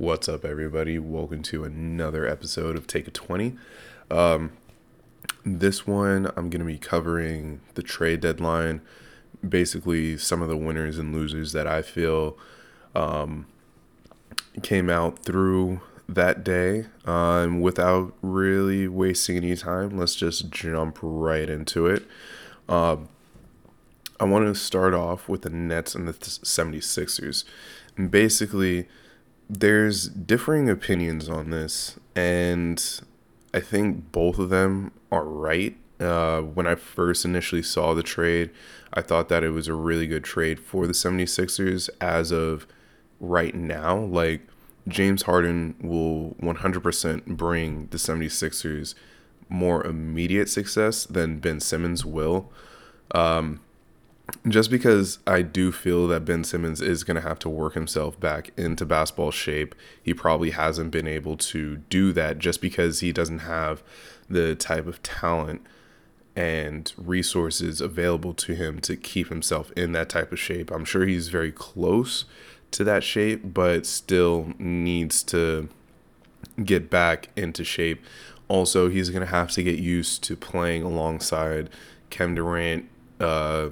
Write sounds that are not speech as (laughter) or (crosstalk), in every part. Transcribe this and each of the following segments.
What's up, everybody? Welcome to another episode of Take a 20. Um, this one, I'm going to be covering the trade deadline, basically, some of the winners and losers that I feel um, came out through that day. Um, without really wasting any time, let's just jump right into it. Um, I want to start off with the Nets and the 76ers. And basically, there's differing opinions on this, and I think both of them are right. Uh, when I first initially saw the trade, I thought that it was a really good trade for the 76ers as of right now. Like, James Harden will 100% bring the 76ers more immediate success than Ben Simmons will. Um, just because I do feel that Ben Simmons is going to have to work himself back into basketball shape. He probably hasn't been able to do that just because he doesn't have the type of talent and resources available to him to keep himself in that type of shape. I'm sure he's very close to that shape, but still needs to get back into shape. Also, he's going to have to get used to playing alongside Kevin Durant, uh,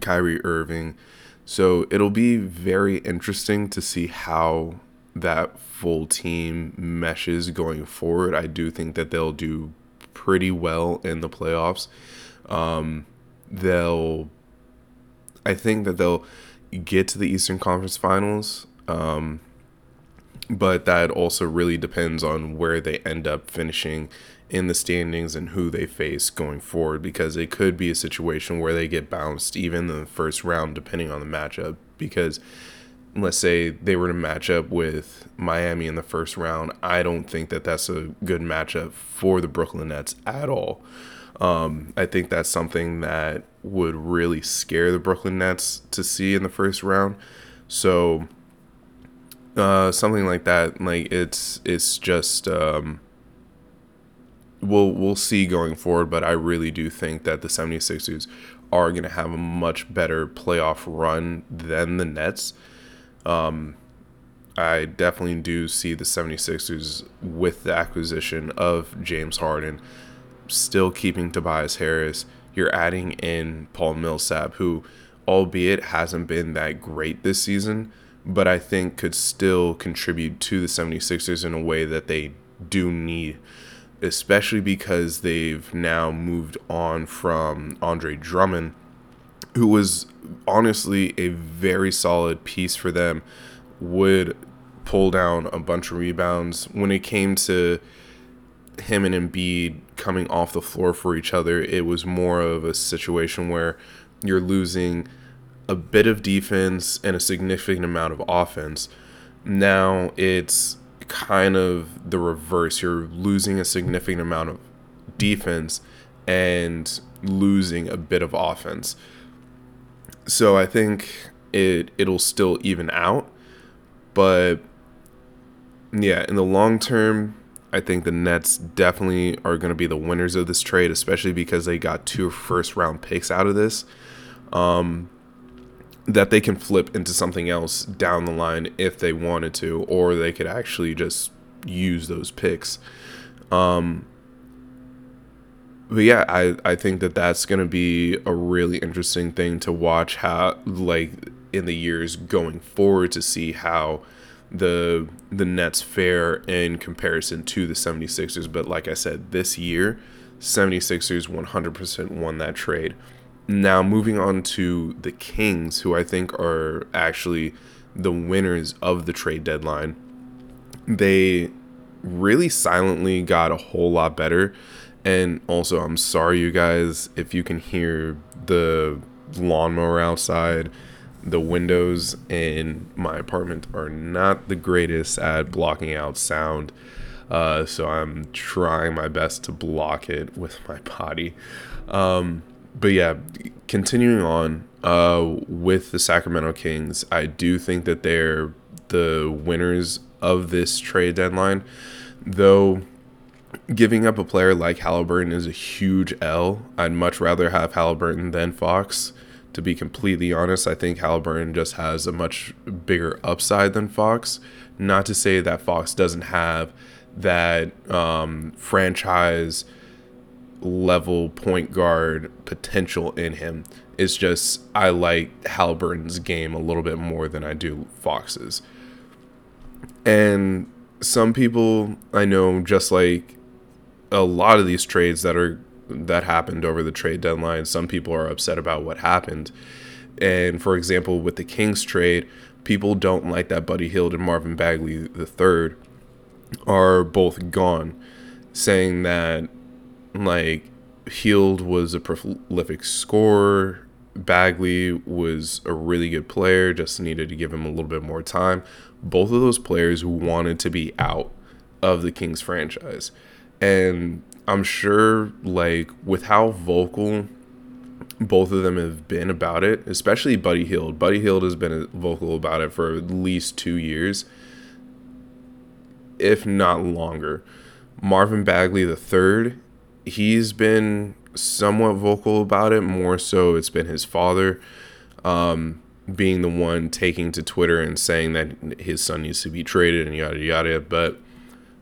Kyrie Irving. So it'll be very interesting to see how that full team meshes going forward. I do think that they'll do pretty well in the playoffs. Um, they'll, I think that they'll get to the Eastern Conference Finals. Um, but that also really depends on where they end up finishing in the standings and who they face going forward because it could be a situation where they get bounced even in the first round depending on the matchup. Because let's say they were to match up with Miami in the first round I don't think that that's a good matchup for the Brooklyn Nets at all. Um, I think that's something that would really scare the Brooklyn Nets to see in the first round. So uh, something like that like it's it's just um, we'll we'll see going forward, but I really do think that the 76ers are going to have a much better playoff run than the Nets. Um, I definitely do see the 76ers with the acquisition of James Harden, still keeping Tobias Harris. You're adding in Paul Millsap, who, albeit hasn't been that great this season, but I think could still contribute to the 76ers in a way that they do need especially because they've now moved on from Andre Drummond, who was honestly a very solid piece for them, would pull down a bunch of rebounds. When it came to him and Embiid coming off the floor for each other, it was more of a situation where you're losing a bit of defense and a significant amount of offense. Now it's kind of the reverse. You're losing a significant amount of defense and losing a bit of offense. So I think it it'll still even out, but yeah, in the long term, I think the Nets definitely are going to be the winners of this trade, especially because they got two first round picks out of this. Um, that they can flip into something else down the line if they wanted to, or they could actually just use those picks. Um, but yeah, I, I think that that's going to be a really interesting thing to watch how like in the years going forward to see how the the Nets fare in comparison to the 76ers but like I said this year 76ers 100% won that trade. Now, moving on to the Kings, who I think are actually the winners of the trade deadline. They really silently got a whole lot better. And also, I'm sorry, you guys, if you can hear the lawnmower outside. The windows in my apartment are not the greatest at blocking out sound. Uh, so I'm trying my best to block it with my body. Um, but yeah, continuing on uh, with the Sacramento Kings, I do think that they're the winners of this trade deadline. Though giving up a player like Halliburton is a huge L. I'd much rather have Halliburton than Fox, To be completely honest, I think Halliburton just has a much bigger upside than Fox. Not to say that Fox doesn't have that um, franchise level point guard potential in him. It's just I like Halliburton's game a little bit more than I do Fox's. And some people I know just like a lot of these trades that are that happened over the trade deadline, some people are upset about what happened. And for example, with the Kings trade, people don't like that Buddy Hield and Marvin Bagley the third are both gone, saying that like Hield was a prolific scorer. Bagley was a really good player, just needed to give him a little bit more time. Both of those players wanted to be out of the Kings franchise. And I'm sure, like, with how vocal both of them have been about it, especially Buddy Hield. Buddy Hield has been vocal about it for at least two years, if not longer. Marvin Bagley the third, he's been somewhat vocal about it. More so, it's been his father um, being the one taking to Twitter and saying that his son needs to be traded and yada yada. But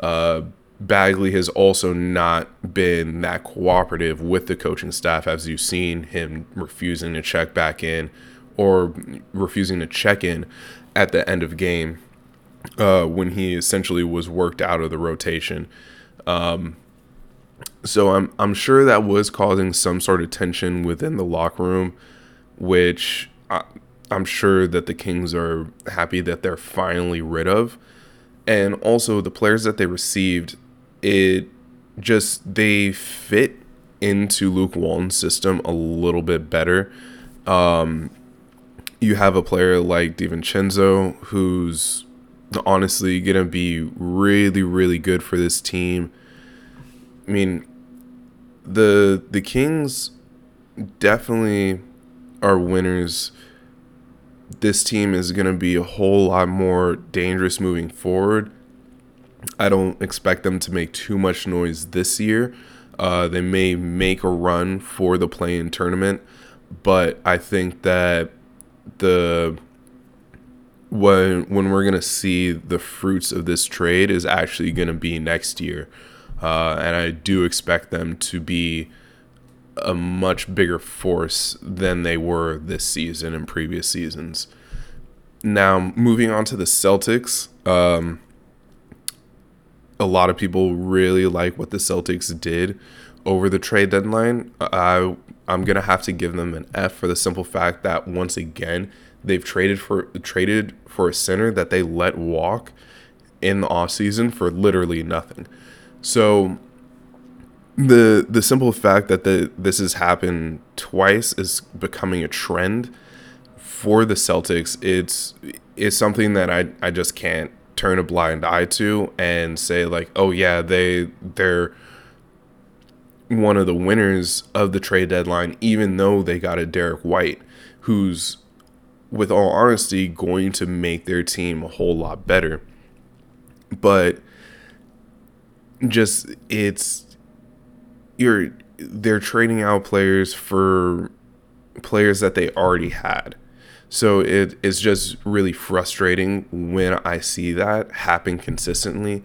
uh, Bagley has also not been that cooperative with the coaching staff, as you've seen him refusing to check back in or refusing to check in at the end of game uh, when he essentially was worked out of the rotation. Um, so I'm I'm sure that was causing some sort of tension within the locker room, which I, I'm sure that the Kings are happy that they're finally rid of. And also the players that they received, it just they fit into Luke Walton's system a little bit better. Um, you have a player like DiVincenzo who's honestly gonna be really, really good for this team. I mean, the the Kings definitely are winners. This team is going to be a whole lot more dangerous moving forward. I don't expect them to make too much noise this year. Uh, they may make a run for the play-in tournament, but I think that the when when we're gonna see the fruits of this trade is actually gonna be next year. Uh, and I do expect them to be a much bigger force than they were this season and previous seasons. Now, moving on to the Celtics, um, a lot of people really like what the Celtics did over the trade deadline. I I'm gonna have to give them an F for the simple fact that once again they've traded for traded for a center that they let walk in the offseason for literally nothing. So the the simple fact that the this has happened twice is becoming a trend for the Celtics. It's it's something that I I just can't turn a blind eye to and say like, "Oh yeah, they they're one of the winners of the trade deadline even though they got a Derrick White who's with all honesty going to make their team a whole lot better." But just it's you're they're trading out players for players that they already had. So it is just really frustrating when I see that happen consistently,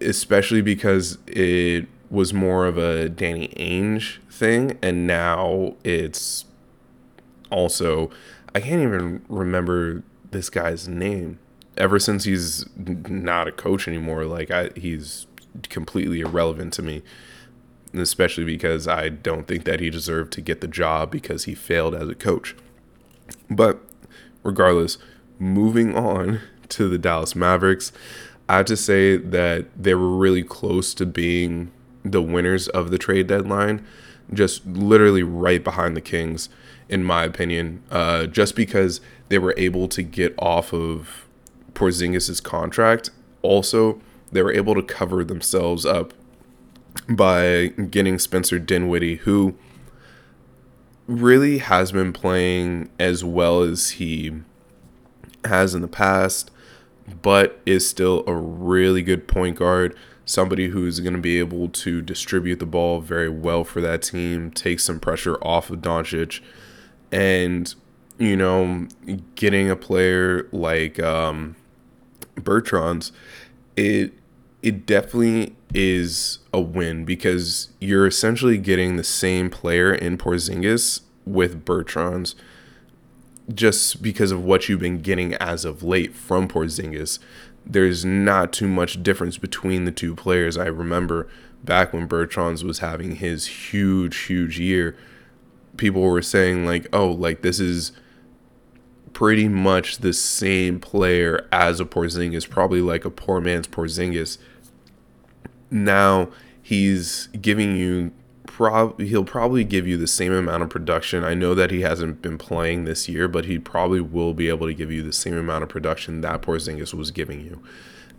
especially because it was more of a Danny Ainge thing, and now it's also I can't even remember this guy's name. Ever since he's not a coach anymore, like I, he's completely irrelevant to me, especially because I don't think that he deserved to get the job because he failed as a coach. But regardless, moving on (laughs) to the Dallas Mavericks, I have to say that they were really close to being the winners of the trade deadline, just literally right behind the Kings, in my opinion, uh, just because they were able to get off of Porzingis' contract. Also, they were able to cover themselves up by getting Spencer Dinwiddie, who really has been playing as well as he has in the past, but is still a really good point guard. Somebody who's going to be able to distribute the ball very well for that team, take some pressure off of Doncic, And, you know, getting a player like um, Bertans, it it definitely is a win because you're essentially getting the same player in Porzingis with Bertans just because of what you've been getting as of late from Porzingis. There's not too much difference between the two players. I remember back when Bertans was having his huge, huge year, people were saying like, "Oh, like this is pretty much the same player as a Porzingis, probably like a poor man's Porzingis." Now he's giving you prob he'll probably give you the same amount of production. I know that he hasn't been playing this year, but he probably will be able to give you the same amount of production that Porzingis was giving you.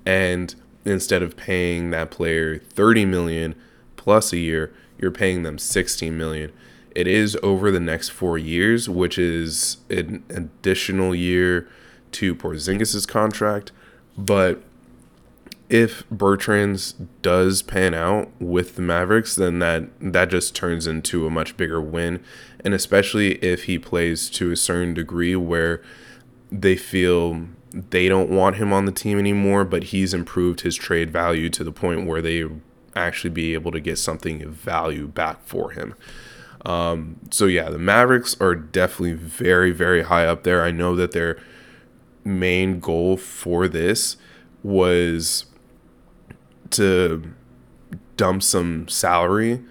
And instead of paying that player 30 million plus a year, you're paying them 16 million. It is over the next 4 years, which is an additional year to Porzingis's contract, but if Bertans does pan out with the Mavericks, then that that just turns into a much bigger win, and especially if he plays to a certain degree where they feel they don't want him on the team anymore, but he's improved his trade value to the point where they actually be able to get something of value back for him. Um, so yeah, the Mavericks are definitely very very high up there. I know that their main goal for this was to dump some salary,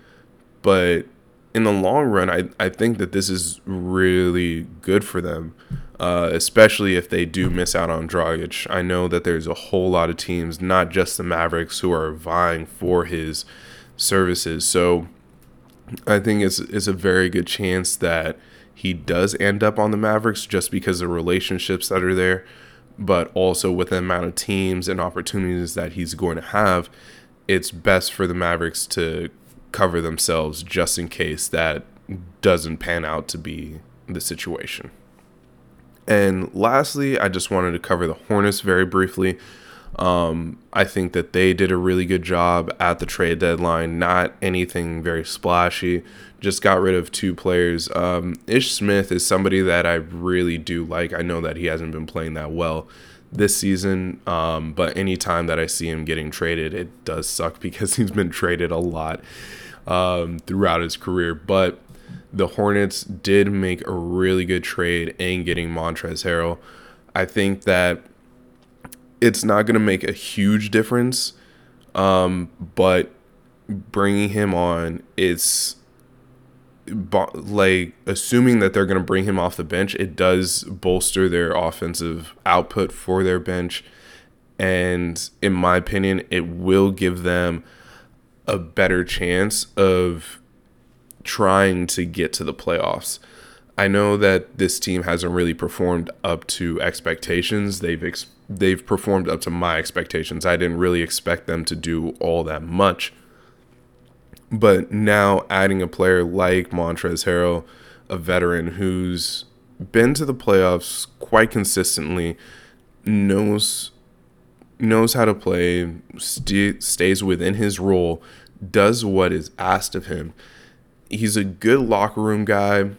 but in the long run, I, I think that this is really good for them, uh, especially if they do miss out on Dragic. I know that there's a whole lot of teams, not just the Mavericks, who are vying for his services. So I think it's, it's a very good chance that he does end up on the Mavericks just because of the relationships that are there but also with the amount of teams and opportunities that he's going to have, it's best for the Mavericks to cover themselves just in case that doesn't pan out to be the situation. And lastly, I just wanted to cover the Hornets very briefly. Um, I think that they did a really good job at the trade deadline. Not anything very splashy. Just got rid of two players. Um, Ish Smith is somebody that I really do like. I know that he hasn't been playing that well this season, um, but anytime that I see him getting traded, it does suck (laughs) because he's been traded a lot um, throughout his career. But the Hornets did make a really good trade in getting Montrezl Harrell. I think that it's not going to make a huge difference, um, but bringing him on, it's like assuming that they're going to bring him off the bench, it does bolster their offensive output for their bench. And in my opinion, it will give them a better chance of trying to get to the playoffs. I know that this team hasn't really performed up to expectations. They've ex- they've performed up to my expectations. I didn't really expect them to do all that much. But now adding a player like Montrezl Harrell, a veteran who's been to the playoffs quite consistently, knows knows how to play, st- stays within his role, does what is asked of him. He's a good locker room guy.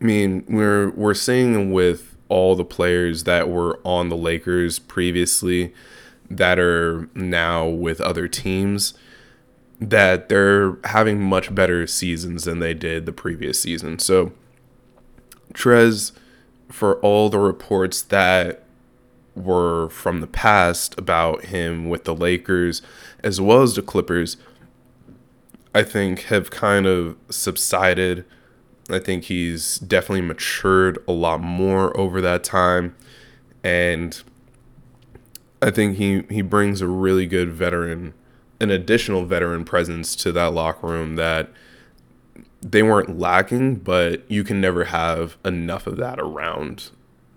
I mean, we're we're seeing with all the players that were on the Lakers previously that are now with other teams that they're having much better seasons than they did the previous season. So Trez for all the reports that were from the past about him with the Lakers as well as the Clippers, I think have kind of subsided. I think he's definitely matured a lot more over that time. And I think he, he brings a really good veteran, an additional veteran presence to that locker room that they weren't lacking, but you can never have enough of that around,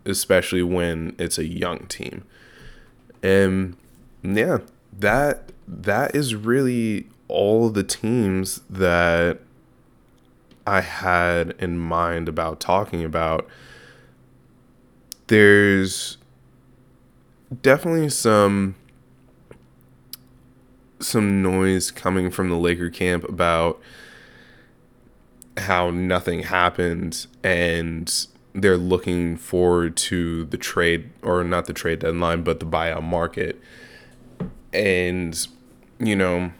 especially when it's a young team. And yeah, that that is really all the teams that I had in mind about talking about. There's definitely some some noise coming from the Laker camp about how nothing happened and they're looking forward to the trade or not the trade deadline but the buyout market and you know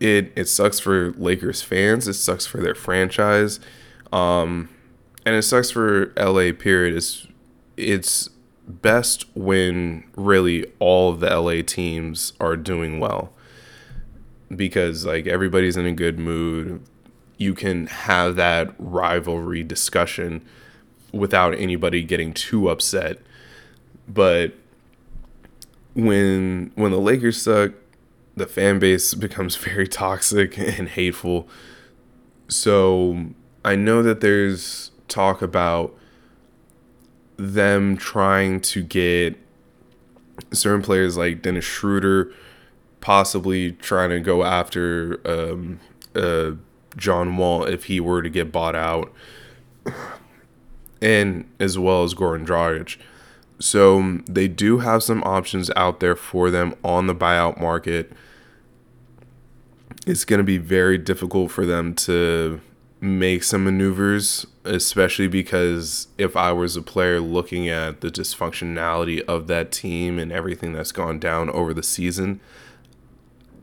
it it sucks for Lakers fans it sucks for their franchise um and it sucks for LA period it's it's best when really all of the LA teams are doing well because like everybody's in a good mood you can have that rivalry discussion without anybody getting too upset. But when when the Lakers suck, the fan base becomes (laughs) very toxic and hateful. So I know that there's talk about them trying to get certain players like Dennis Schroeder possibly trying to go after um, uh, John Wall if he were to get bought out, and as well as Goran Dragic. So they do have some options out there for them on the buyout market. It's going to be very difficult for them to make some maneuvers, especially because if I was a player looking at the dysfunctionality of that team and everything that's gone down over the season,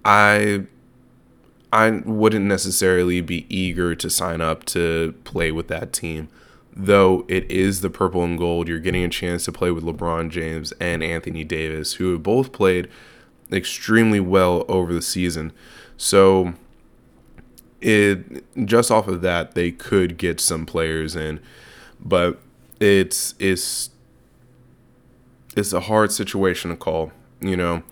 I I wouldn't necessarily be eager to sign up to play with that team. Though it is the purple and gold, you're getting a chance to play with LeBron James and Anthony Davis, who have both played extremely well over the season. So it just off of that, they could get some players in, but it's it's it's a hard situation to call, you know.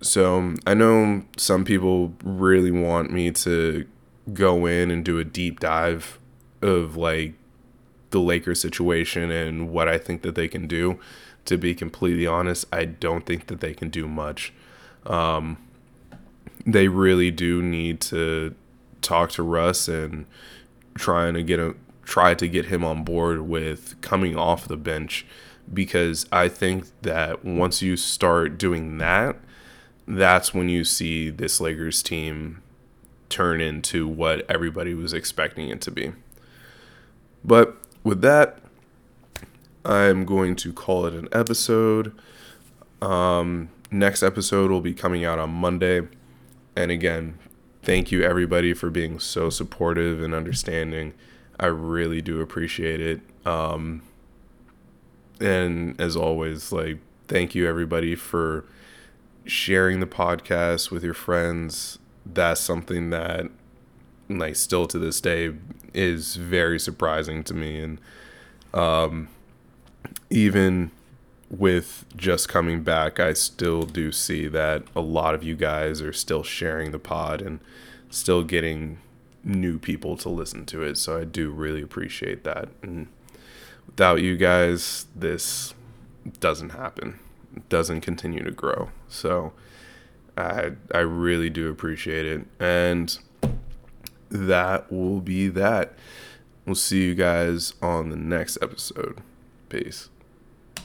So I know some people really want me to go in and do a deep dive of like the Lakers situation and what I think that they can do. To be completely honest, I don't think that they can do much. Um, they really do need to talk to Russ and trying to get a try to get him on board with coming off the bench because I think that once you start doing that, that's when you see this Lakers team turn into what everybody was expecting it to be. But with that, I'm going to call it an episode. Um, next episode will be coming out on Monday. And again, thank you everybody for being so supportive and understanding. I really do appreciate it. Um, and as always, like, thank you everybody for sharing the podcast with your friends, that's something that like still to this day is very surprising to me and um even with just coming back I still do see that a lot of you guys are still sharing the pod and still getting new people to listen to it so I do really appreciate that and without you guys this doesn't happen doesn't continue to grow. So I I really do appreciate it. And that will be that. We'll see you guys on the next episode. Peace.